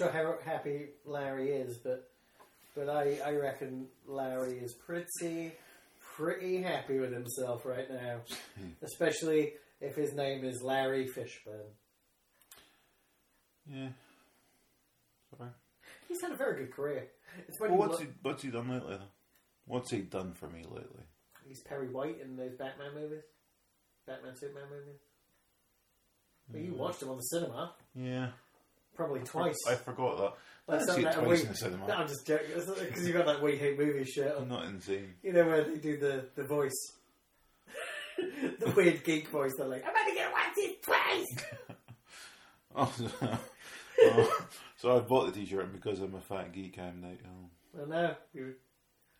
not sure how happy Larry is, but but I, I reckon Larry is pretty pretty happy with himself right now, hmm. especially if his name is Larry Fishburne. Yeah. Sorry. He's had a very good career. It's when Well, what's he what's he done lately? Though? What's he done for me lately? he's Perry White in those Batman movies, Batman Superman movies. Well, you hmm. watched him on the cinema Yeah. Probably twice. I forgot that. Like I see it twice in the cinema. No, I'm just joking because you've got that We Hate Movies shirt I'm not insane. You know where they do the, the voice, the weird geek voice. They're like, "I'm only gonna watch it twice." Oh, so, oh, so I bought the t-shirt and because I'm a fat geek. I'm like, oh, Well, no, you,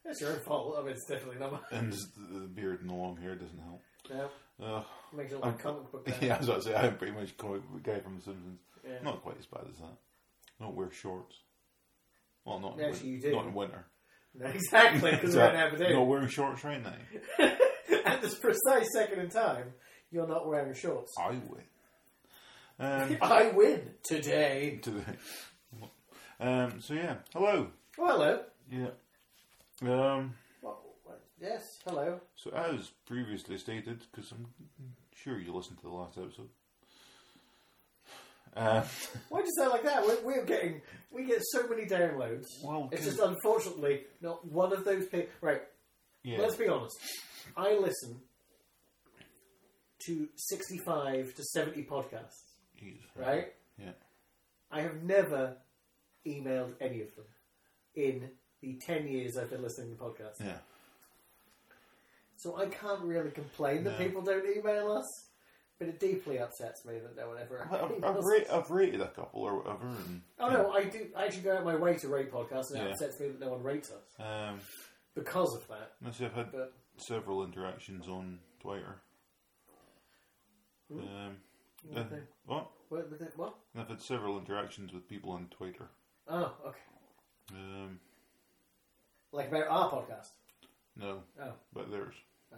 that's your fault. I mean, it's definitely not mine. and the the beard and the long hair doesn't help. No, Uh, makes it look like a comic book. guy. yeah, I was about to say I'm pretty much a comic book guy from The Simpsons. Yeah. Not quite as bad as that. Don't wear shorts. Well, not in, actually you do. not in winter. No, exactly, because we're. Not wearing shorts right now. At this precise second in time, you're not wearing shorts. I win. Um, I win today. today. Um, so yeah, hello. Oh, hello. Yeah. Um, yes, hello. so as previously stated, because I'm sure you listened to the last episode. Uh, Why do you say it like that? We're, we're getting, we get so many downloads. Well, it's 'cause- just unfortunately not one of those people. Right, yeah. let's be honest. I listen to 65 to 70 podcasts, Jesus, right? Yeah. I have never emailed any of them in the 10 years I've been listening to podcasts. Yeah. So I can't really complain that No. people don't email us, but it deeply upsets me that no one ever I've, I've, emails ra- us. I've rated a couple or whatever. And, Oh no, I do. I actually go out of my way to rate podcasts, and it Yeah. upsets me that no one rates us Um, because of that. let's see, I've had But several interactions on Twitter. Um, What uh, thing? what? what? what, what? I've had several interactions with people on Twitter. Oh, okay. Um, Like about our podcast. no, Oh, but theirs. oh.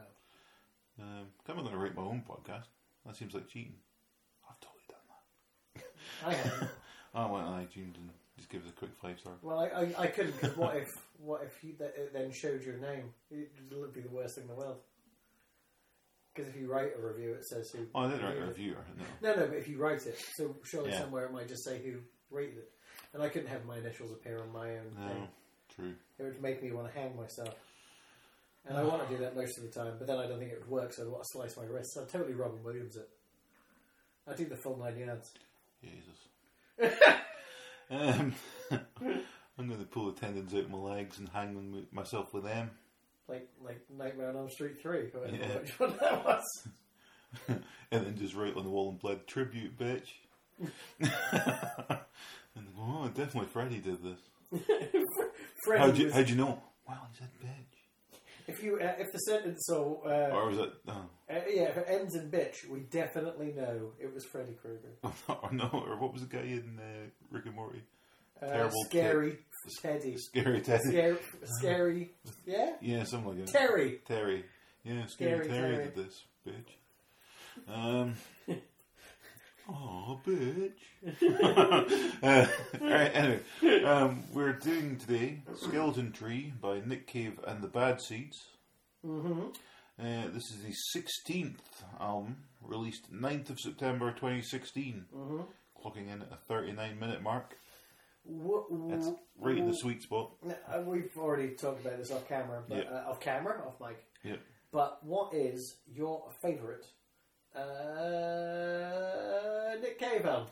Um, I'm going to rate my own podcast. That seems like cheating. I've totally done that. I haven't. I went on iTunes and just give it a quick five star. well, I, I, I couldn't. Because what if what if you that, it then showed your name? It would be the worst thing in the world. Because if you write a review, it says who. Oh, I didn't write a reviewed it. reviewer. No. No, no, but if you write it, so surely Yeah. somewhere it might just say who rated it. And I couldn't have my initials appear on my own No, thing. true. It would make me want to hang myself. And I want to do that most of the time, but then I don't think it would work, so I'd want to slice my wrists. I'd totally Robin Williams it. I'd do the full nine yards. Jesus. um, I'm going to pull the tendons out of my legs and hang them with- myself with them. Like like Nightmare on Elm Street 3, or whatever, Yeah. which one that was. and then just write on the wall in blood, tribute, bitch. and oh, definitely Freddy did this. Freddy How'd you, was- how'd you know? Well, he said bitch. If, you, uh, if the sentence, so, uh, Or was it, oh, uh, yeah, if it ends in bitch, we definitely know it was Freddy Krueger. or no, or what was the guy in uh, Rick and Morty? Uh, Terrible scary Teddy. Scary Teddy. Scary, scary, yeah? Yeah, something like that. Terry. Terry. Yeah, Scary, Scary Terry, Terry. did this, bitch. Um. Bitch. uh, alright, anyway. Um, we're doing today Skeleton Tree by Nick Cave and the Bad Seeds. Mm-hmm. Uh, this is the 16th album, released 9th of September 2016, Mm-hmm. clocking in at a 39 minute mark. What, That's right in the sweet spot. Uh, we've already talked about this off camera, but Yeah. uh, off camera, off mic. Yep. But what is your favourite uh, Nick Cave album?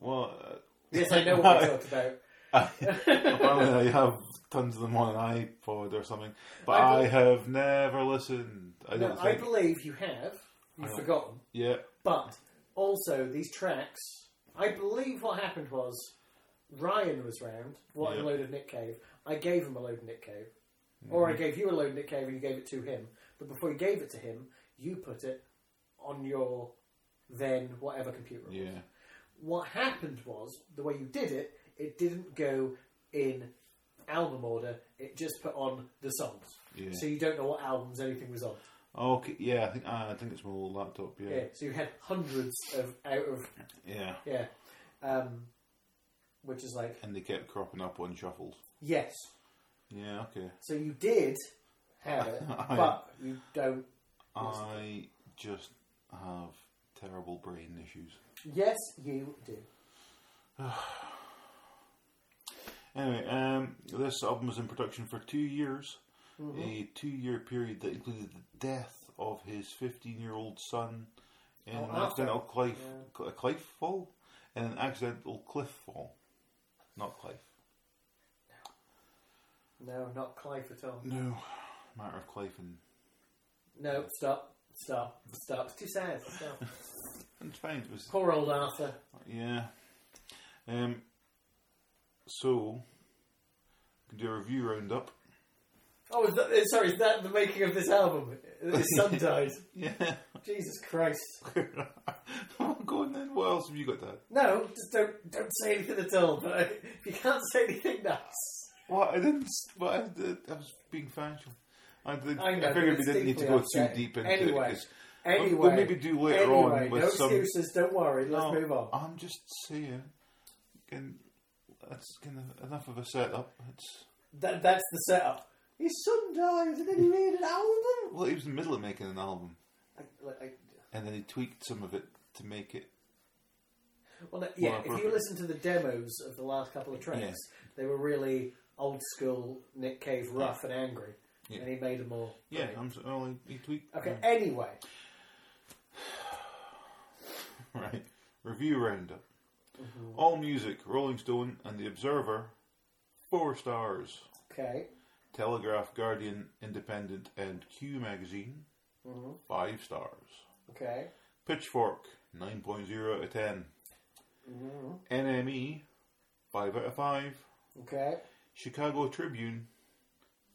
Well, uh, Yes, I know what we talked about. Apparently, I have tons of them on an iPod or something, but I I, have never listened. I No, I believe you have. You've forgotten. yeah, But also, these tracks, I believe what happened was Ryan was round, wanted Yeah. a load of Nick Cave. I gave him a load of Nick Cave. Or Mm-hmm. I gave you a load of Nick Cave and you gave it to him. But before you gave it to him, you put it on your then whatever computer. it was. yeah, What happened was, the way you did it, it didn't go in album order, it just put on the songs. yeah. So you don't know what albums anything was on. Okay, yeah. I think uh, I think it's my old laptop. Yeah. Yeah, So you had hundreds of out of yeah. yeah. Um, which is like And they kept cropping up on shuffles. yes. Yeah, okay. So you did have it, I- but you don't. I just have terrible brain issues. Yes, you do. Anyway, um, this album was in production for two years, Mm-hmm. a two-year period that included the death of his 15-year-old son in Oh, an accidental cliff, Yeah. cliff fall, in an accidental cliff fall, not cliff. No, not Clive at all. No, matter of cliff and No, stop, stop, stop. It's too sad. Stop. it's fine. It was Poor old Arthur. yeah. Um. So, can do a review roundup. Oh, is that, eh, sorry, is that the making of this album? His son died. Yeah. Jesus Christ. oh, go on then. What else have you got, Dad? No, just don't don't say anything at all. But if you can't say anything nice, What I didn't. What I, did, I was being factual. I, I know, I figured we didn't need to go too deep into Anyway, it. anyway, we'll maybe do later anyway, on with no some. excuses. Don't worry. Let's No, move on. I'm just saying. Can, that's kind of enough of a setup. It's That, that's the setup. Son died, and then he made an album. well, he was in the middle of making an album, I, like, and then he tweaked some of it to make it. well, yeah. If you listen to the demos of the last couple of tracks, Yeah. they were really old school Nick Cave, rough and angry, Yeah. and he made them all. Yeah. I'm. Well, he, tweaked. Okay. yeah. Anyway, Right. Review roundup. Mm-hmm. AllMusic, Rolling Stone and The Observer, four stars. okay. Telegraph, Guardian, Independent, and Q Magazine, hmm five stars. Okay. Pitchfork, 9.0 out of 10. hmm NME, 5 out of 5. Okay. Chicago Tribune,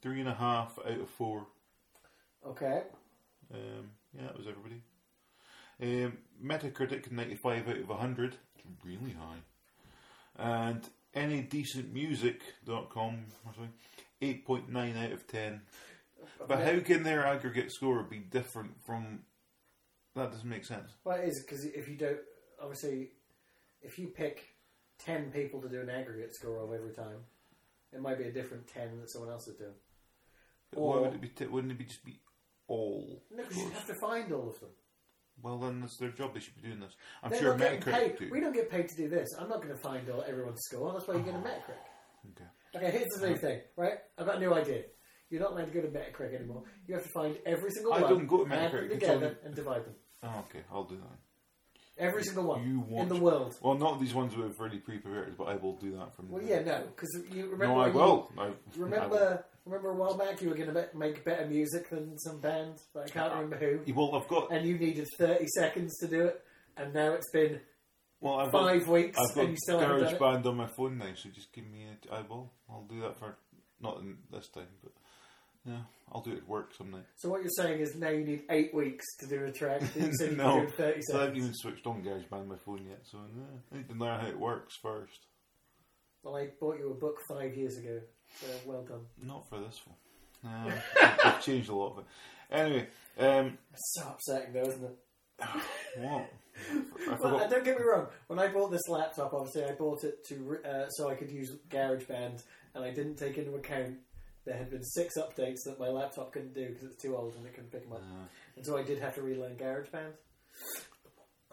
3.5 out of 4. Okay. Um, yeah, that was everybody. Um, Metacritic, 95 out of 100. It's really high. And AnyDecentMusic.com, or something, 8.9 out of 10. But how can their aggregate score be different from. That doesn't make sense. Well, it is because if you don't, obviously, if you pick ten people to do an aggregate score of every time, it might be a different ten that someone else is doing. Why Or- would it be? T- wouldn't it be just be all? No, because you have to find all of them. Well, then that's their job. They should be doing this. I'm They're sure not getting Metacritic paid. do. We don't get paid to do this. I'm not going to find all everyone's score. That's why you get a oh. Metacritic. Okay. Okay, here's the new thing, right? I've got a new idea. You're not allowed to go to Metacritic anymore. You have to find every single one. I one, don't go to add Metacritic, them it's together, only- and divide them. Oh, okay, I'll do that. Every single one You in the world. Well, not these ones we've already pre-prepared, but I will do that from. Well, yeah, no, because you remember. no, I you- will. I, I will. Remember, remember a while back you were going to make better music than some band, but I can't uh, remember who, Well, I've got. and you needed 30 seconds to do it, and now it's been Well, I've five got, weeks, I've got and you still haven't done it. GarageBand on my phone now, so just give me a. I will. I'll do that for not in this time, but yeah, I'll do it at work some night. So what you're saying is now you need eight weeks to do a track that you said you could do in 30 So I haven't seconds. even switched on GarageBand on my phone yet, so yeah, I need to learn how it works first. Well, I bought you a book five years ago, so well done. Not for this one. No, I've changed a lot of it. Anyway, um, It's so upsetting though, isn't it? what? I Well, forgot. don't get me wrong. When I bought this laptop, obviously I bought it to uh, so I could use GarageBand, and I didn't take into account there had been six updates that my laptop couldn't do because it's too old and it couldn't pick them up, Uh, and so I did have to relearn GarageBand.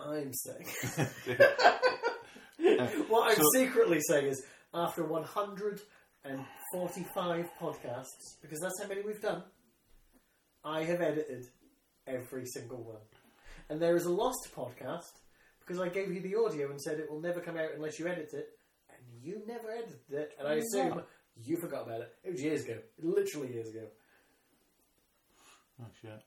I'm saying what I'm So- secretly saying is after 145 podcasts, because that's how many we've done, I have edited every single one. And there is a lost podcast because I gave you the audio and said it will never come out unless you edit it, and you never edited it, and I Yeah. assume you forgot about it. It was years ago, literally years ago. oh shit.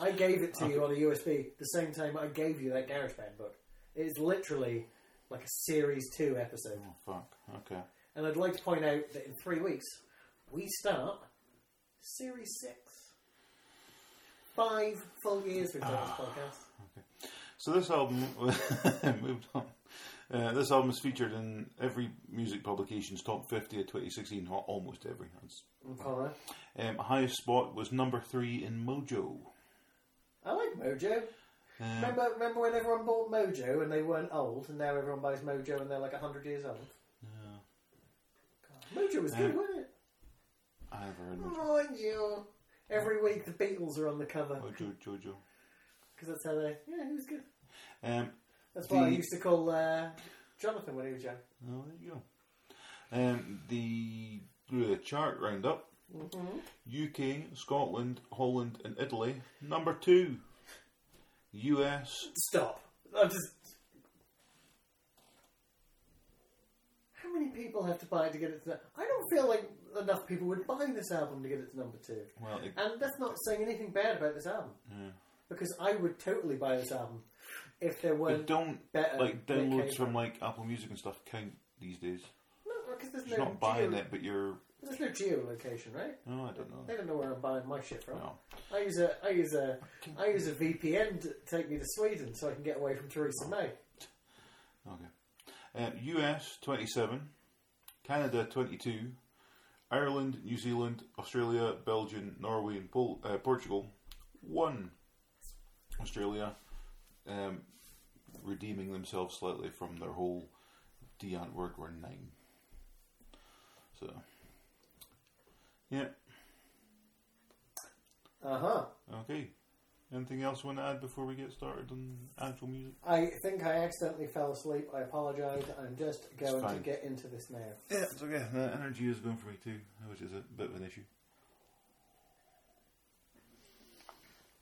I gave it to you on a USB the same time I gave you that GarageBand book. It is literally like a Series 2 episode. Oh fuck. Okay. And I'd like to point out that in three weeks, we start Series 6. Five full years we've done this podcast. Okay. So this album moved on. Uh, this album is featured in every music publication's top 50 of 2016, al- almost every. That's- Alright. Um, highest spot was number three in Mojo. I like Mojo. Um, Remember, remember when everyone bought Mojo and they weren't old, and now everyone buys Mojo and they're like 100 years old? uh, Mojo was good, wasn't it? I never heard much. Mojo. Every week the Beatles are on the cover Mojo Jojo. because that's how they. Yeah, he was good. Um, That's what I used to call uh, Jonathan when he was young. oh, there you go. Um, the uh, chart roundup. UK, Scotland, Holland, and Italy. Number two. US. Stop. I'm just. How many people have to buy it to get it to? I don't feel like enough people would buy this album to get it to number two. Well, it, And that's not saying anything bad about this album. yeah. Because I would totally buy this album if there But weren't don't better like downloads from like Apple Music and stuff count these days. No, because there's You're no not buying geo- it, but you're. There's no geolocation, right? Oh, I don't know. They don't know where I'm buying my shit from. No. I use a I use a I use a VPN to take me to Sweden so I can get away from Theresa May. Okay. Um, US 27, Canada 22, Ireland, New Zealand, Australia, Belgium, Norway, and Pol- uh, Portugal 1. Australia um, redeeming themselves slightly from their whole D ant word were 9. So, yeah, Uh huh. okay. Anything else you want to add before we get started on actual music? I think I accidentally fell asleep. I apologise. I'm just going to fine. get into this now. Yeah, it's okay. The energy is going for me too, which is a bit of an issue.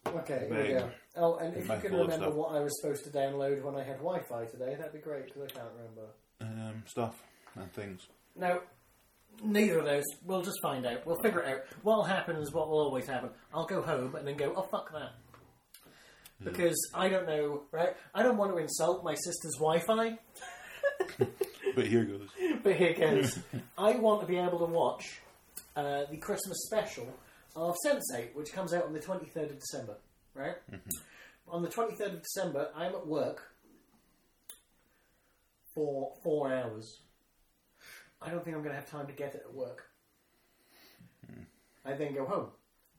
Okay, here we Bang. go. Oh, and if you Mouthful can of remember stuff. what I was supposed to download when I had Wi-Fi today, that'd be great because I can't remember. Um, stuff and things. No, neither of those. We'll just find out. We'll figure it out. What'll happen is what will always happen. I'll go home and then go, oh fuck that. Because I don't know, right? I don't want to insult my sister's Wi-Fi, But here goes. but here goes. I want to be able to watch uh, the Christmas special of Sense8, which comes out on the 23rd of December, right? On the 23rd of December, I'm at work for four hours. I don't think I'm going to have time to get it at work. I then go home,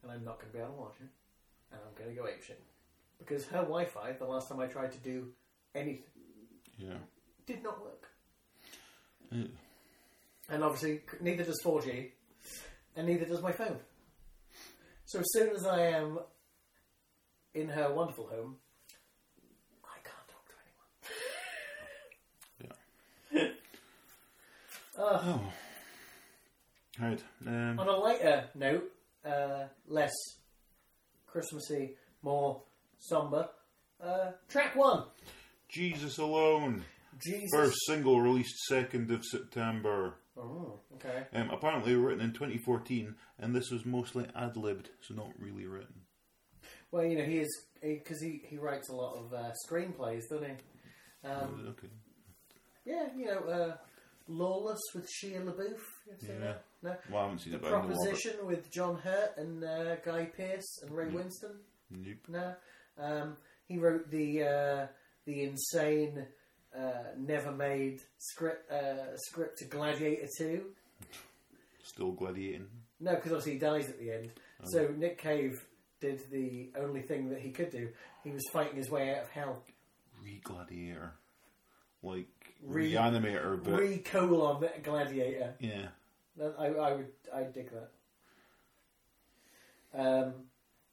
and I'm not going to be able to watch it, and I'm going to go apeshit. Because her Wi Fi, the last time I tried to do anything, Yeah. did not work. And obviously, c- neither does 4G, and neither does my phone. So as soon as I am in her wonderful home, I can't talk to anyone. Oh. Right. Um, On a lighter note, uh, less Christmassy, more somber, uh, track one. Jesus Alone. Jesus. First single released 2nd of September. Oh, okay. Um, apparently written in 2014, and this was mostly ad libbed, so not really written. Well, you know, he is, because he, he writes a lot of uh, screenplays, doesn't he? Um, okay. yeah, you know, uh, Lawless with Shia LaBeouf. You ever seen Yeah. that? No? Well, I haven't seen The it, but I know of it. Proposition with John Hurt and uh, Guy Pearce and Ray Winstone. Nope. No, um, he wrote the uh, the insane, uh, never made script uh, script to Gladiator Two. Still gladiating. No, because obviously he dies at the end. So Nick Cave did the only thing that he could do. He was fighting his way out of hell. Re gladiator. Like Re- reanimator, but. Re colon Gladiator. yeah. That- I, I would I dig that. Um,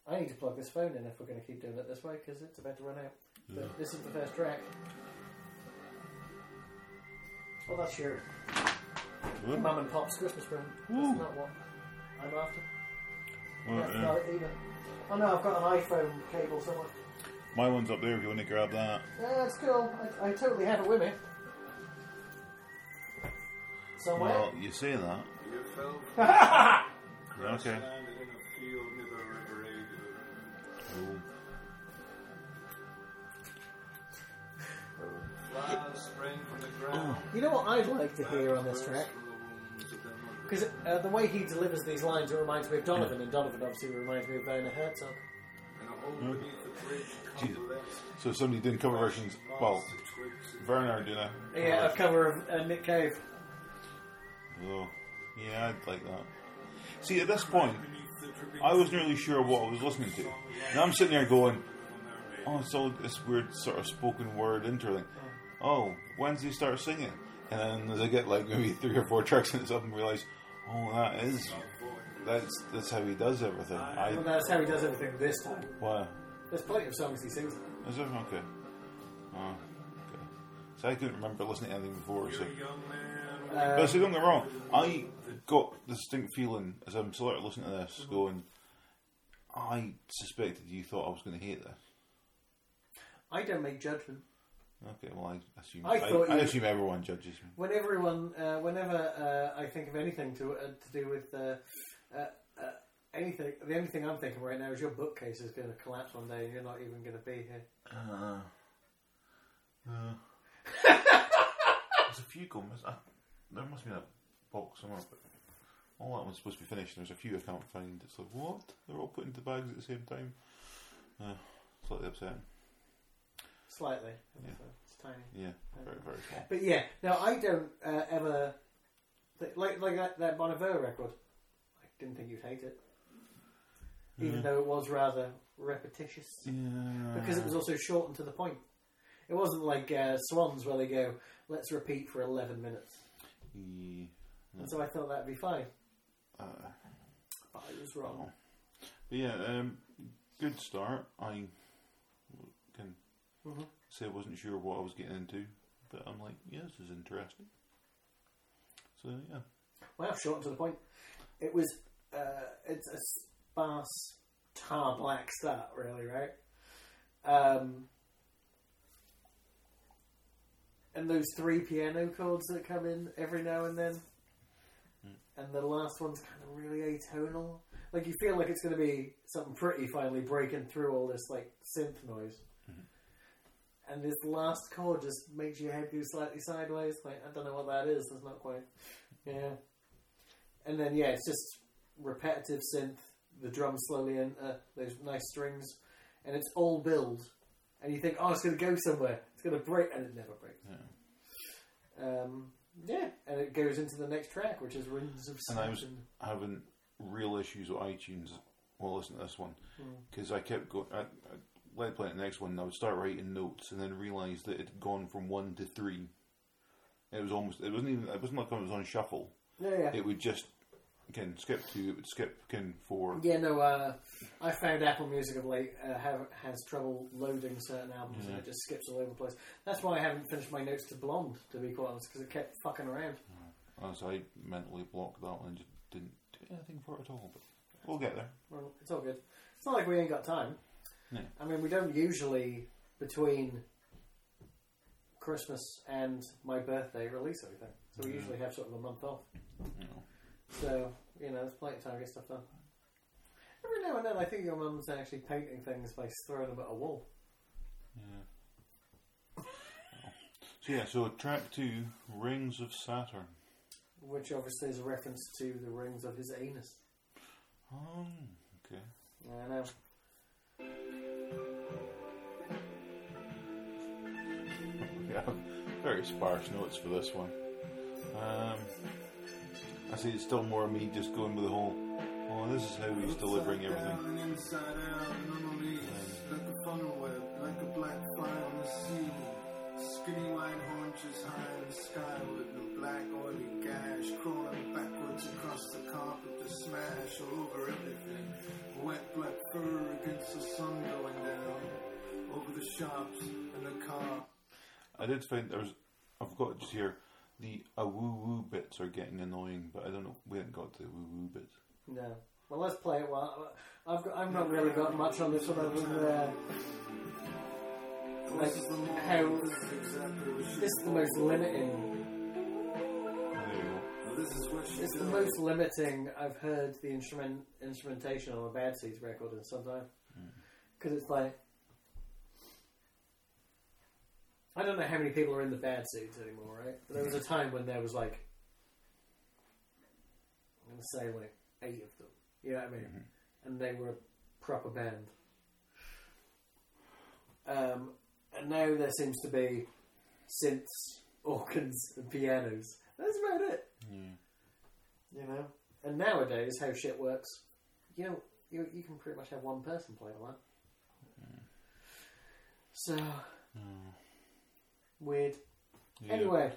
I need to plug this phone in if we're going to keep doing it this way because it's about to run out. But this is the first track. Oh, that's your What? mum and pop's Christmas present. That's not what I'm after. Well, That's uh, not it either. Oh no, I've got an iPhone cable somewhere. my one's up there if you want to grab that. Yeah, that's cool. I, I totally have it with me. Somewhere. Well, you say that. You Okay. landed in a field near the river Adur. Oh. Flowers sprang from the ground. you know what I'd like to hear on this track? From the wombs of their mothers. Because uh, the way he delivers these lines, it reminds me of Donovan, and Donovan obviously reminds me of Werner Herzog. And a the bridge Jesus. So somebody doing cover versions. Well, Moss and twigs and Werner doing a. Yeah, a cover of uh, Nick Cave. Oh. Yeah, I'd like that. See, at this point, beneath the dripping I wasn't really sure what I was listening to. Now I'm sitting there going, oh, it's all this weird sort of spoken word interlink. Oh, when's he start singing? And then as I get like maybe three or four tracks and it's up and realise, oh, that is that's that's how he does everything. I Well, that's how he does everything this time. wow. There's plenty of songs he sings. Is it okay? Oh, okay. So I couldn't remember listening to anything before. So, But see, don't get me wrong. I got the distinct feeling as I'm sort of listening to this, Mm-hmm. going, I suspected you thought I was going to hate this. I don't make judgment. Okay, well I assume I I, I assume everyone judges me. When everyone, uh, whenever uh, I think of anything to uh, to do with uh, uh, uh, anything, the only thing I'm thinking right now is your bookcase is going to collapse one day, and you're not even going to be here. Uh, uh, there's a few gum. There must be a box somewhere, but all that one's supposed to be finished. There's a few I can't find. It's like what? They're all put into bags at the same time. Uh, slightly upsetting. Slightly, Yeah. So it's tiny. Yeah, very very small. But yeah, now I don't uh, ever th- like like that, that Bon Iver record. I didn't think you'd hate it, even Yeah. though it was rather repetitious Yeah, because it was also short and to the point. It wasn't like uh, Swans where they go, "Let's repeat for eleven minutes," Yeah, and so I thought that'd be fine. uh, But I was wrong. but yeah, um, good start. I can Mhm. say I wasn't sure what I was getting into, but I'm like, yeah, this is interesting. So yeah, Well, short and to the point. It was. Uh, it's a sparse tar black start, really, right? Um, and those three piano chords that come in every now and then, hmm. and the last one's kind of really atonal. Like you feel like it's going to be something pretty finally breaking through all this like synth noise. Hmm. And this last chord just makes your head go slightly sideways. Like I don't know what that is. That's not quite. Yeah. And then yeah, it's just repetitive synth. The drums slowly enter. Those nice strings, and it's all build. And you think, oh, it's going to go somewhere. It's going to break, and it never breaks. Yeah. Um, yeah, and it goes into the next track, which is Rings of And I was- having real issues with iTunes while listening to this one Hmm. because I kept going. I, I let play the next one. And I would start writing notes and then realise that it had gone from one to three. It was almost. It wasn't even. It wasn't like it was on shuffle. Yeah, yeah. It would just can skip to skip can for Yeah, no, uh, I found Apple Music of late uh, have, has trouble loading certain albums and it just skips all over the place. That's why I haven't finished my notes to Blonde, to be quite honest, because it kept fucking around. As I mentally blocked that one and just didn't do anything for it at all. But we'll get there. Well, it's all good. It's not like we ain't got time. No. I mean, we don't usually, between Christmas and my birthday, release everything. So we usually have sort of a month off. So, you know, there's plenty of time to get stuff done. Every now and then, I think your mum's actually painting things by throwing them at a wall. Yeah. So yeah. So track two, Rings of Saturn. Which obviously is a reference to the rings of his anus. Um. Okay. Yeah, I know. Yeah, very sparse notes for this one. Um, I see it's still more of me just going with the whole. Oh, this is how he's delivering everything. Skinny white haunches high in the sky with no black oily gash crawling backwards across the carpet to smash all over everything. Wet black fur against the sun going down over the shops and the car. I did find there was. I've got just here. The a woo woo bits are getting annoying, but I don't know. We haven't got to the woo woo bits. No. Well, let's play it. Well, I've got, I've not really got much on this one other than uh, like how this is the most limiting. There you go. This is what It's the most limiting I've heard the instrument instrumentation on a Bad Seeds record in some time. Because it's like I don't know how many people are in the Bad Seeds anymore, right? But there was a time when there was like I'm gonna say like eight of them. You know what I mean? And they were a proper band. Um, and now there seems to be synths, organs, and pianos. That's about it. Yeah. You know? And nowadays, how shit works, you know, you, you can pretty much have one person play all that. So, weird. Yeah. Anyway,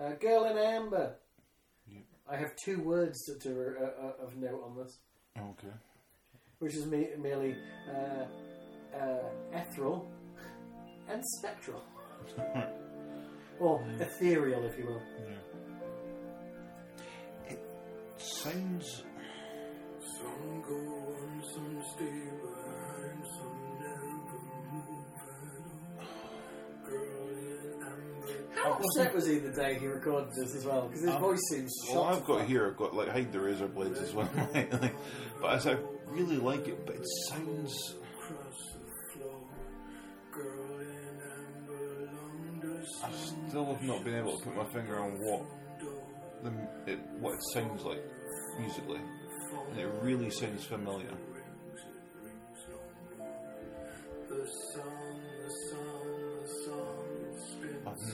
Uh, Girl in Amber. Yep. I have two words to, to uh, uh, of note on this, Okay. which is me- merely uh, uh, ethereal and spectral. or ethereal, if you will. It sounds. Some go on, some stay How upset was he the day he recorded this as well? Because his Um, voice seems. Well, I've got here. I've got like hide the razor blades as well. right? Like, but as I really like it, but it sounds. across the floor. Girl in amber, long I still have not been able to put my finger on what the it, what it sounds like musically, and it really sounds familiar.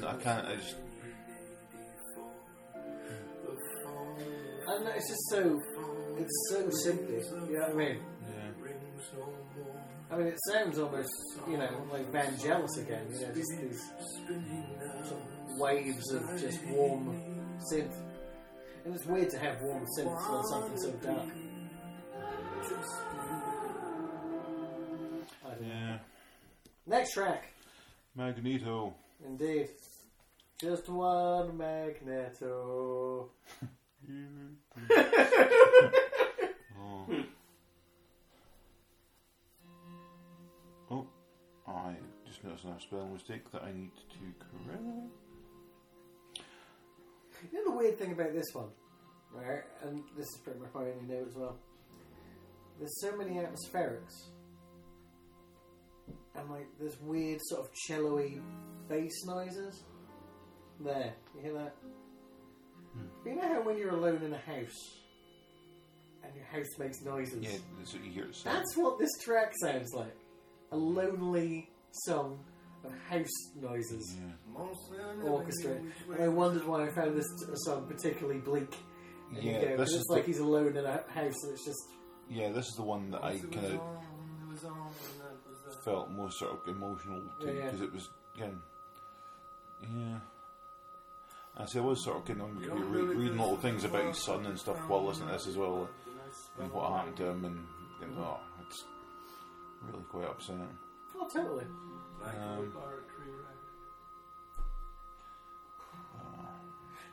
Spins. I, I can't. I just. The phone I don't know, it's just so. It's so simply. You know what I mean? Yeah. rings no more. I mean, it sounds almost, you know, like Vangelis again. You know, just these sort of waves of just warm synth. And it's weird to have warm synths on something so dark. I don't know. Yeah. Next track, Magneto. indeed. Just one Magneto. Oh. oh, I just noticed another spelling mistake that I need to correct. You know the weird thing about this one, right? And this is pretty much my only note as well. There's so many atmospherics, and like there's weird sort of cello-y bass noises. There, you hear that? Hmm. You know how when you're alone in a house and your house makes noises? Yeah, that's what you hear it. That's what this track sounds like. A lonely song of house noises Yeah. Mostly I never orchestrated. knew which And I wondered why I found this song particularly bleak. And you Yeah, go, this 'cause is it's like the, he's alone in a house and it's just. yeah, this is the one that I Once it was kind of on, it was on, and that was that. felt most sort of emotional to Yeah, yeah. because it was again, yeah. I see, I was sort of kind of You don't re- reading little things about his son and stuff while listening to this as well, and what happened to him, and, and Mm-hmm. oh, it's really quite upsetting. Oh, totally. Um.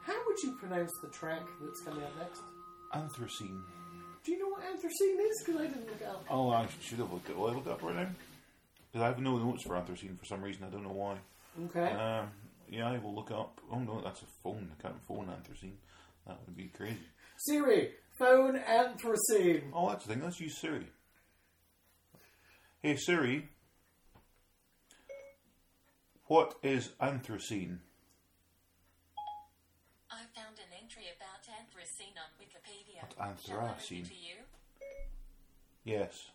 How would you pronounce the track that's coming up next? Anthracene. Do you know what anthracene is? Because I didn't look it up. Oh, I should have looked it. Will I looked it up right now? Because I have no notes for anthracene for some reason. I don't know why. Okay. Um, yeah, I will look up. Oh no, that's a phone. I can't phone anthracene. That would be crazy. Siri, phone anthracene. Oh, that's the thing. Let's use Siri. Hey Siri, what is anthracene? I found an entry about anthracene on Wikipedia. What's Shall I read it anthracene? to you? Yes.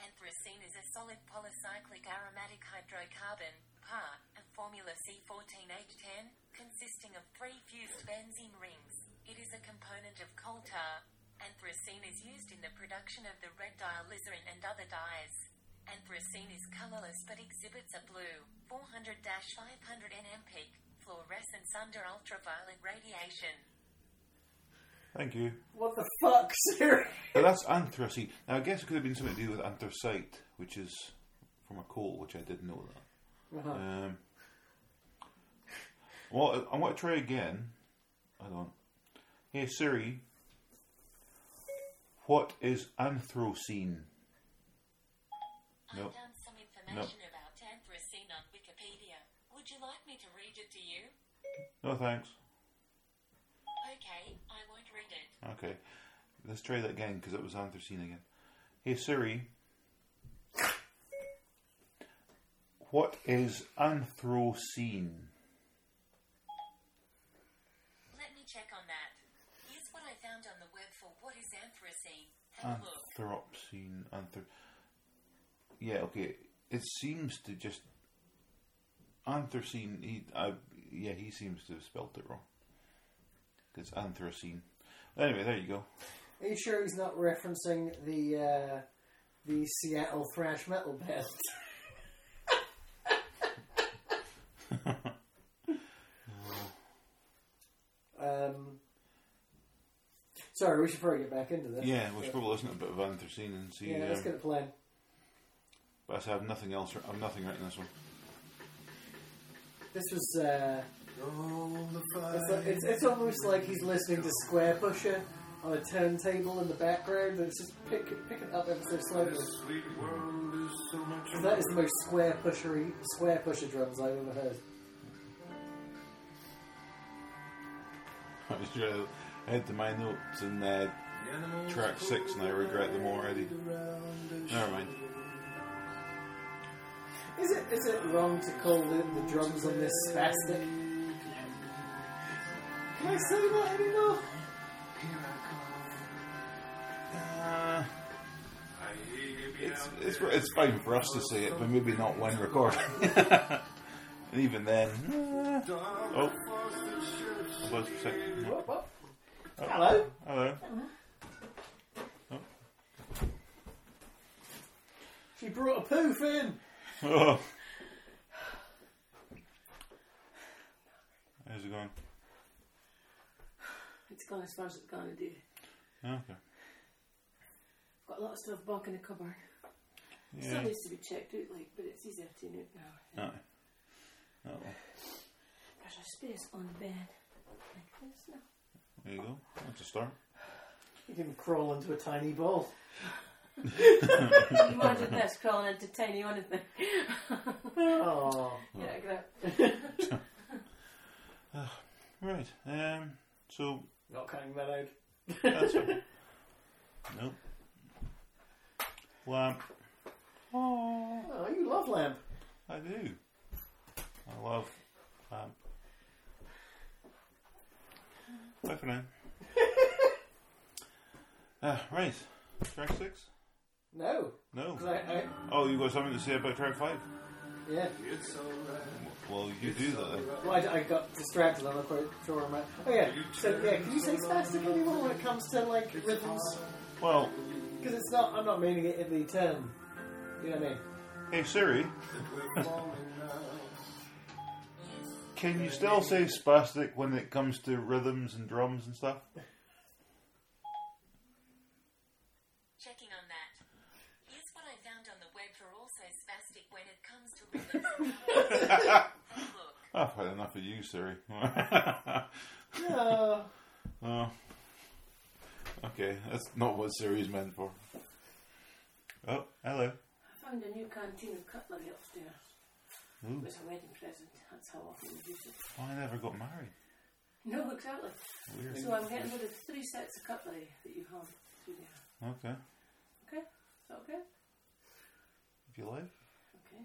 Anthracene is a solid polycyclic aromatic hydrocarbon, PAH, of formula C14H10, consisting of three fused benzene rings. It is a component of coal tar. Anthracene is used in the production of the red dye alizarin and other dyes. Anthracene is colorless but exhibits a blue, 400-500 nm peak, fluorescence under ultraviolet radiation. Thank you. What the fuck, Siri? But that's anthracene. Now I guess it could have been something to do with anthracite, which is from a coal, which I didn't know that. Uh-huh. Um, well, I want to try again. I don't. Hey Siri, what is anthrocene? I Nope. found some information about anthracene on Wikipedia. Would you like me to read it to you? No thanks. Okay, I won't read it. Okay, let's try that again because it was anthracene again. Hey Siri, what is anthrocene? Let me check on that. Here's what I found on the web for what is anthracene. Have a. Anthropocene, anthr. Yeah, okay. It seems to just anthracene. He, I, yeah, he seems to have spelt it wrong. It's anthracene. Anyway, there you go. Are you sure he's not referencing the uh, the Seattle thrash metal band? Sorry, we should probably get back into this. Yeah, we should probably listen to a bit of Anthracene and see. Yeah, let's um, get it playing. but I say I have nothing else. I have nothing written in this one. This was. Uh, it's, like- it's, it's almost like he's listening to Squarepusher on a turntable in the background, and it's just pick, picking up ever so slowly. This sweet world is so much 'Cause that is the most square pushery, Squarepusher drums I've ever heard. I was trying to head to my notes and uh, track six, and I regret them already. Never mind. Is it is it wrong to call the, the drums on this spastic? Can I say that anymore? Uh, I hear you it's, it's it's fine for us to say it, but maybe not when recording. and even then, uh, Oh. foster ships. second. What, what? Hello. Hello. She brought a poof in. Oh. How's it going? It's gone as far as it's gonna do. Okay. Got a lot of stuff back in the cupboard. Still needs to be checked out, like, but it's easier to know now. Aye. Oh, well. There's a space on the bed. Like this now. There you go. That's a start. You can crawl into a tiny ball. Imagine this crawling into tiny anything. Oh. yeah, great. Right. Um. So Not cutting that out. that's it. Nope. Lamp. Oh, Oh, you love lamp. I do. I love lamp. Bye for now. uh, right. Track six. No. No. 'Cause I, I, Oh, you got something to say about track five? yeah. It's alright. Well, you do that. Well, I, I got distracted. I'm not quite sure I'm at. Oh yeah. So yeah, can you say spastic anymore when it comes to like rhythms? Well, Because it's not. I'm not meaning it in the term. You know what I mean? hey Siri, falling. can you still say spastic when it comes to rhythms and drums and stuff? Checking on that. Here's what I found on the web for also spastic when it comes to rhythm. Have a look. I've had enough of you, Siri. No. oh. Okay, that's not what Siri's meant for. Oh, hello. I found a new canteen of cutlery upstairs. Ooh, It was a wedding present. That's how often we use it. I never got married. No, exactly. Weird. So I'm getting rid of three sets of cutlery that you have through there. Okay, Okay? Is that okay? if you like, Okay.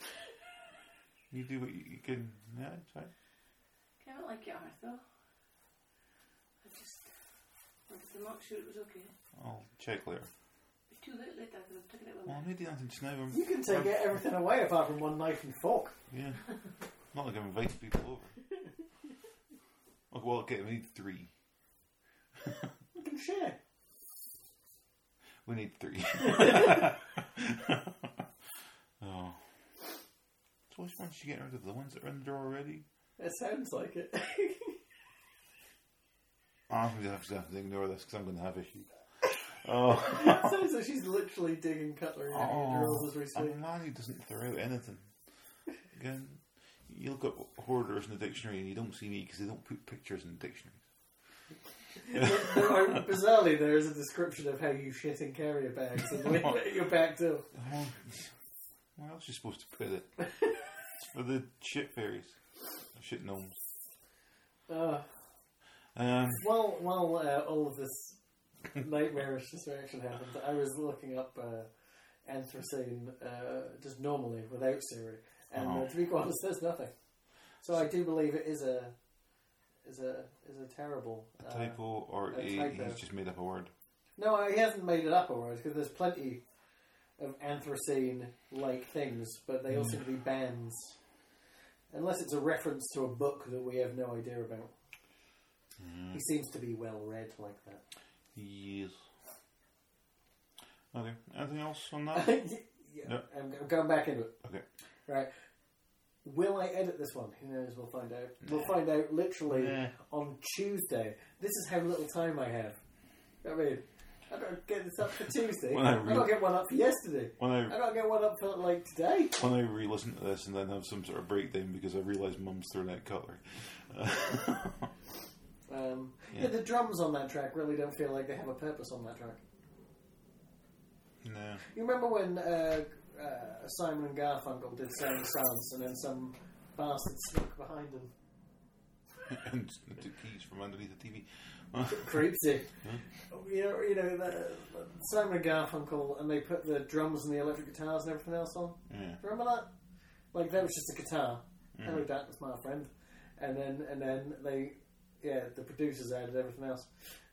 you do what you, you can. Yeah, fine. Okay, I don't like art though. I just wanted to make sure it was okay. I'll check later. It's too late later because I've taken it with Well, me. I need nothing just now. I'm, You can take it, everything away apart from one knife and fork. Yeah. Not like I'm inviting people over. Oh, well, okay, we need three. You can share. We need three. oh. So which ones you getting rid of? The ones that are in the drawer already? It sounds like it. I'm going to have to have to ignore this because I'm going to have issues. Oh. sounds like she's literally digging cutlery out of your oh. drawers as we I'm speak. man who doesn't throw out anything. Again, you look up hoarders in the dictionary and you don't see me because they don't put pictures in dictionaries. There are- bizarrely, there is a description of how you shit in carrier bags and leave it at your back door. Oh, where else are you supposed to put it? it's for the shit fairies. Shit gnomes. Uh, Um, while while uh, all of this nightmarish distraction happened, I was looking up uh, Anthracene uh, just normally without Siri, and uh, to be quite honest, there's nothing. So I do believe it is a is a is a terrible a uh, typo or a a, typo. he's just made up a word. No, he hasn't made it up alright because there's plenty of Anthracene like things, but they all seem to be bands. Unless it's a reference to a book that we have no idea about. He seems to be well read like that. Yes. Okay. Anything else on that? yeah, No. I'm, I'm going back into it. Okay. Right. Will I edit this one? Who knows? We'll find out. We'll find out literally Nah. on Tuesday. This is how little time I have. I mean, I don't get this up for Tuesday. When I I, re- don't get one up for yesterday. When I I don't get one up for like today. when I re-listen to this and then have some sort of breakdown because I realise Mum's thrown out cutlery. Um, yeah. Yeah. the drums on that track really don't feel like they have a purpose on that track. no. You remember when uh, uh, Simon and Garfunkel did Sound of Silence and then some bastard snuck behind them? and took keys from underneath the TV. Creepsy. You know, you know the, Simon and Garfunkel, and they put the drums and the electric guitars and everything else on. yeah. Remember that? Like that was just a guitar. Mhm. Hello, that was my friend. And then and then they, yeah, the producers added everything else.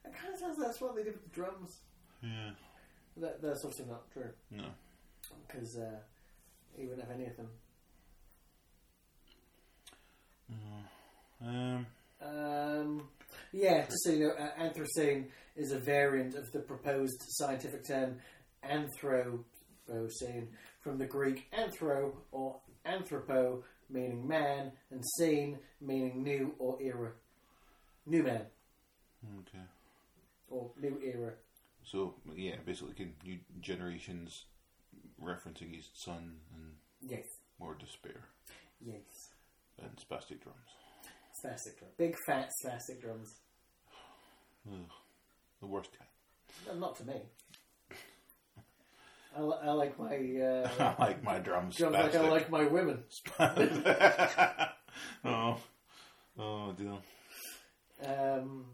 It kind of sounds like that's what they did with the drums. Yeah. That, that's obviously not true No. because uh, he wouldn't have any of them. Um. Um, yeah, just so you know, uh, Anthrocene is a variant of the proposed scientific term Anthropocene from the Greek anthro or anthropo, meaning man, and scene, meaning new or era. New man Okay. or new era. So yeah, basically, can new generations referencing his son and Yes, more despair yes. and spastic drums. Spastic drum. Big fat spastic drums. Ugh. The worst kind. Not to me. I, li- I like my uh, I like my drums. drums like I spastic. like my women. oh, oh dear. Um,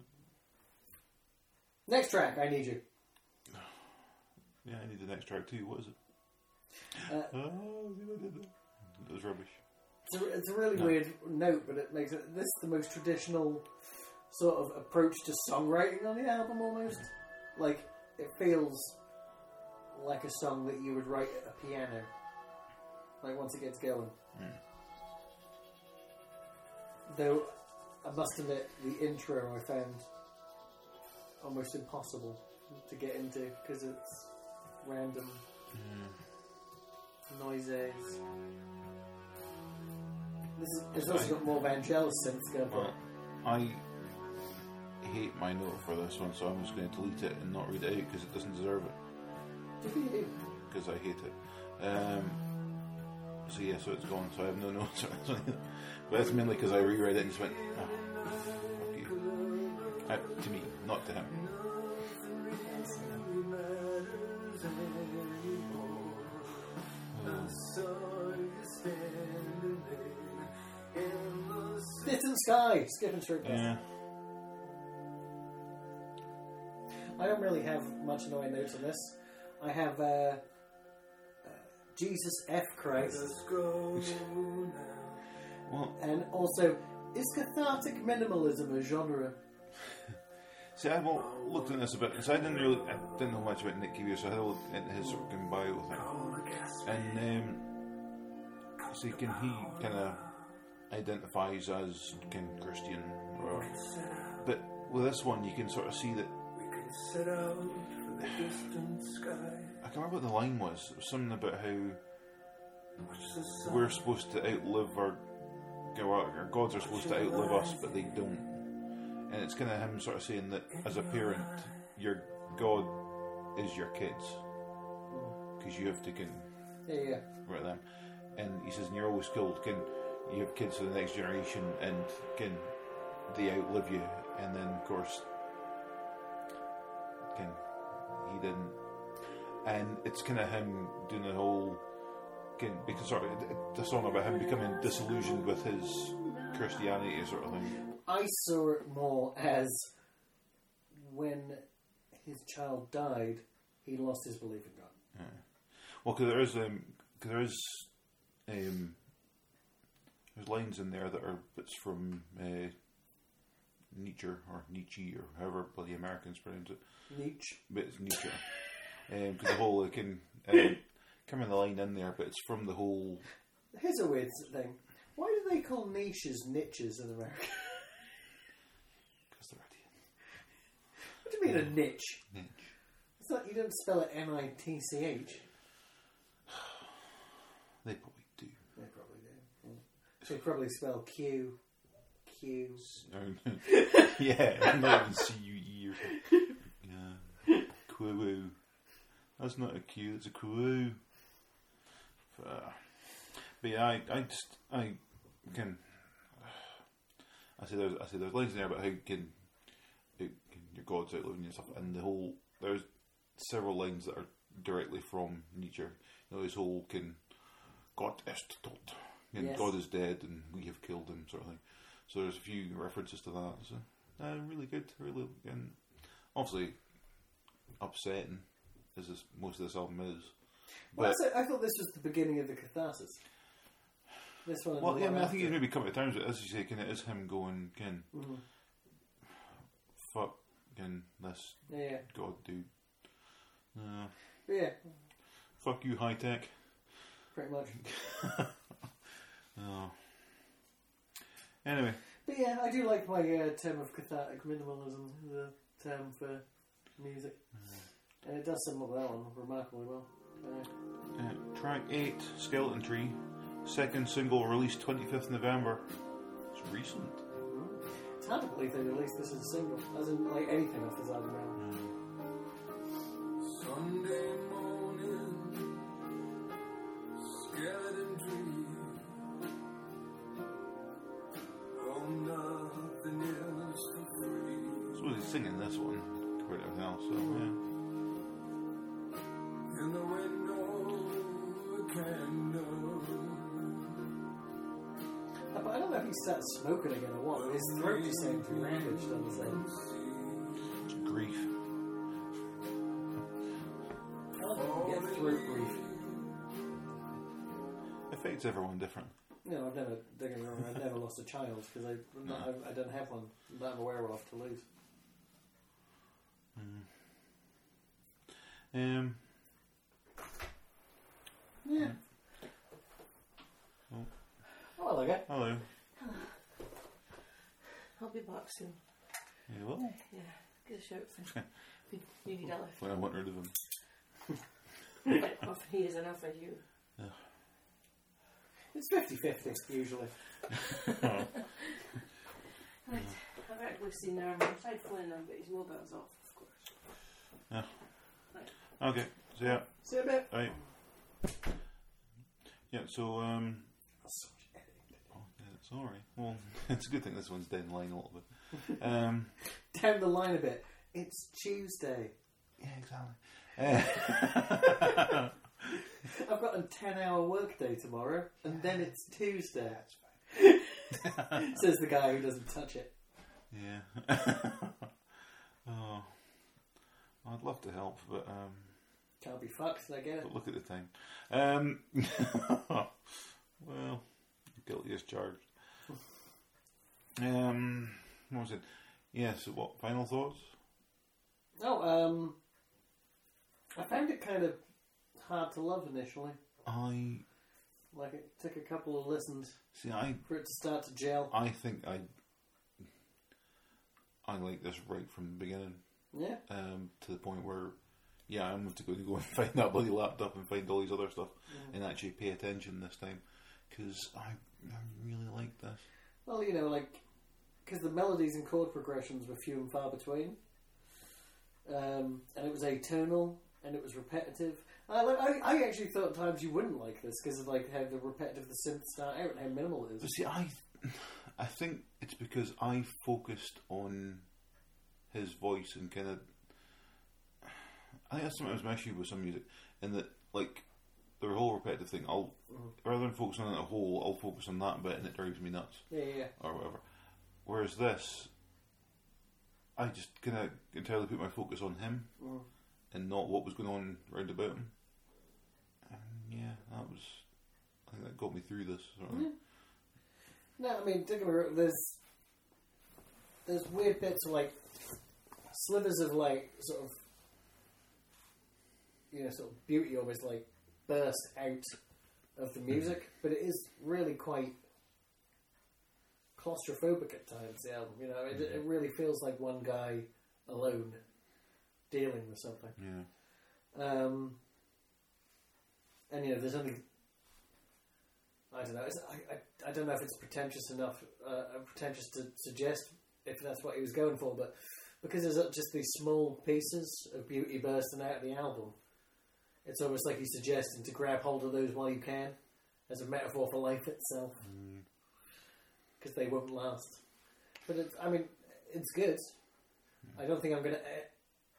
next track, I need you. Yeah, I need the next track too. What is it? Uh, oh, see what I did there? It was rubbish. It's a, it's a really No. weird note, but it makes it. This is the most traditional sort of approach to songwriting on the album, almost. Like it feels like a song that you would write at a piano. Like once it gets going. Though I must admit, the intro I found almost impossible to get into because it's random noises. This is, it's also got more Vangelis synths going for Well. I hate my note for this one, so I'm just going to delete it and not read it out because it doesn't deserve it. Do you think you do? Because I hate it. Um, so yeah, so it's gone. So I have no notes. this but that's mainly because I reread it and just went, oh, fuck you. Uh, to me, not to him. Distant Sky, skipping through. Yeah. I don't really have much annoying notes on this. I have uh, Jesus F Christ, Let's go now. Well, and also is cathartic minimalism a genre? see, I've looked at this a bit. So I didn't really, I didn't know much about Nick Cave, so I had a look into his sort of bio thing. And um, see, can he kind of identifies as kind of Christian, or but with this one, you can sort of see that. We can set out for the distant sky. I can't remember what the line was. It was something about how Watch the sun. we're supposed to outlive our, our gods are supposed to outlive us, but they don't. And it's kind of him sort of saying that as a parent, your god is your kids because you have to can Yeah, yeah. them. And he says, and you're always killed. Can you have kids for the next generation, and can they outlive you? And then, of course, can he didn't. And it's kind of him doing the whole. Can because sort of the song about him becoming disillusioned with his Christianity sort of thing. I saw it more as when his child died, he lost his belief in God. Well, because there is um, cause there is um, there's lines in there that are bits from uh, Nietzsche or Nietzsche or however bloody Americans pronounce it, Nietzsche. but it's Nietzsche. Um, because the whole it can come in um, the line in there, but it's from the whole. Here's a weird thing. Why do they call niches niches in America? Because they're idiots. What do you mean a niche? Nietzsche. It's not. You don't spell it N I T C H. They probably do. They probably do. They probably spell Q. Q. No Yeah, not even C U E or something. Yeah. Quoo. That's not a Q, that's a. Uh, but yeah, I, I just, I can, I say there's, I say there's lines in there about how can, it, can your gods outliving you and the whole, there's several lines that are directly from Nietzsche. You know, this whole can, Gott ist tot, and Yes. God is dead, and we have killed him, sort of thing. So there's a few references to that. So uh, really good, really, and obviously upsetting as this, most of this album is. Well, But- I thought this was the beginning of the catharsis. This one. Well, yeah, I mean, I think he's maybe come to terms with it, as you say, kind of is him going, can Mhm. fuck, can this Yeah, yeah. god dude. Uh, yeah, fuck you, high tech. pretty much. Oh. Anyway, But yeah, I do like my uh, term of cathartic minimalism, the term for music. Mm-hmm. And it does sum up that one remarkably well. Uh, uh, track 8, Skeleton Tree, second single released 25th November. It's recent. it's hard to believe they released this as a single, as in like anything off this album. Really. Sunday morning, skeleton tree. Oh, nothing is for free. I suppose he's singing this one compared to everything else, so yeah. Uh, But I don't know if he started smoking again or what. but His throat just seemed ravaged on his. It's grief. I don't you get throat grief. Affects everyone different. Know, I've never, don't get me wrong, I've never lost a child because I, not- I, I don't have one that I'm aware of to lose. Um, Yeah. Oh. Oh, well, okay. hello. I'll be back soon. Yeah, well, Yeah, get a shout for you need Ella. when I want rid of him. Often he is enough for you. It's 50-50 usually. Right, I've actually seen there. I tried phoning him, but his mobile's off, of course. Yeah. Okay, so yeah, See you in a bit. right. Yeah, so, um, That's so much editing. oh, yeah, it's. Well, it's a good thing this one's down the line a little bit. Um, Down the line a bit. It's Tuesday. yeah, exactly. Uh, I've got a 10 hour workday tomorrow, and then it's Tuesday. Says the guy who doesn't touch it. yeah. oh, I'd love to help, but, um, Can't be fucked, I get it. But look at the time. Um, well, guilty as charged. Um, what was it? Yeah. So, what final thoughts? Oh, um, I found it kind of hard to love initially. I Like it took a couple of listens see. I for it to start to gel. I think I I like this right from the beginning. Yeah, Um, to the point where, yeah, I'm going to go go and find that bloody laptop and find all these other stuff and actually pay attention this time because I I really like this. well, you know, like because the melodies and chord progressions were few and far between, um, and it was atonal and it was repetitive. I, like, I, I actually thought at times you wouldn't like this because of like how the repetitive the synths start out and how minimal it But see, I, I think it's because I focused on his voice and kind of. I think that's sometimes my issue with some music, in that like the whole repetitive thing. I'll rather than focus on it a whole, I'll focus on that bit, and it drives me nuts Yeah, yeah, yeah. or whatever. Whereas this, I just kind of entirely put my focus on him Mm. and not what was going on round about him. And yeah, that was. I think that got me through this. Sort of. No, I mean, don't get me wrong, there's there's weird bits of like slivers of like sort of you know sort of beauty almost like burst out of the music, but it is really quite claustrophobic at times. The album, you know, it, it really feels like one guy alone dealing with something. Yeah. Um, and you know, there's only I don't know. It's, I, I, I don't know if it's pretentious enough, uh, pretentious to suggest if that's what he was going for, but because there's uh, just these small pieces of beauty bursting out of the album, it's almost like he's suggesting to grab hold of those while you can, as a metaphor for life itself, mm. because they won't last. But it's, I mean, it's good. Hmm. I don't think I'm going to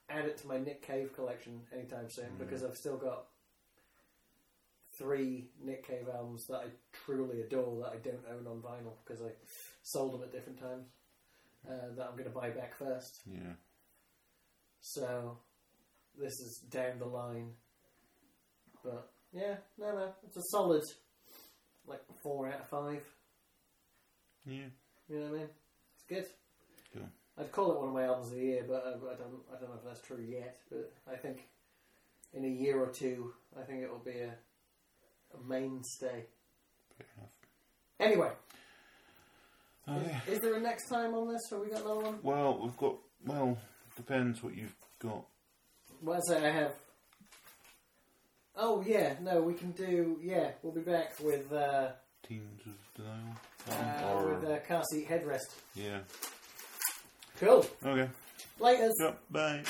add it to my Nick Cave collection anytime soon hmm. because I've still got three Nick Cave albums that I truly adore that I don't own on vinyl because I sold them at different times uh, that I'm going to buy back first. Yeah. So this is down the line. But yeah, no, no, it's a solid like four out of five. Yeah. You know what I mean? It's good. Cool. I'd call it one of my albums of the year, but uh, I don't. I don't know if that's true yet. But I think in a year or two, I think it will be a, a mainstay. Fair enough. Anyway, Oh, is, yeah. is there a next time on this, or we got another one? Well, we've got. Well, depends what you've got. Well, I say I have. Oh yeah, no, we can do. Yeah, we'll be back with uh, Teens of Denial. uh, or with uh, car seat headrest. yeah. Cool. Okay. Laters. Yep. Bye.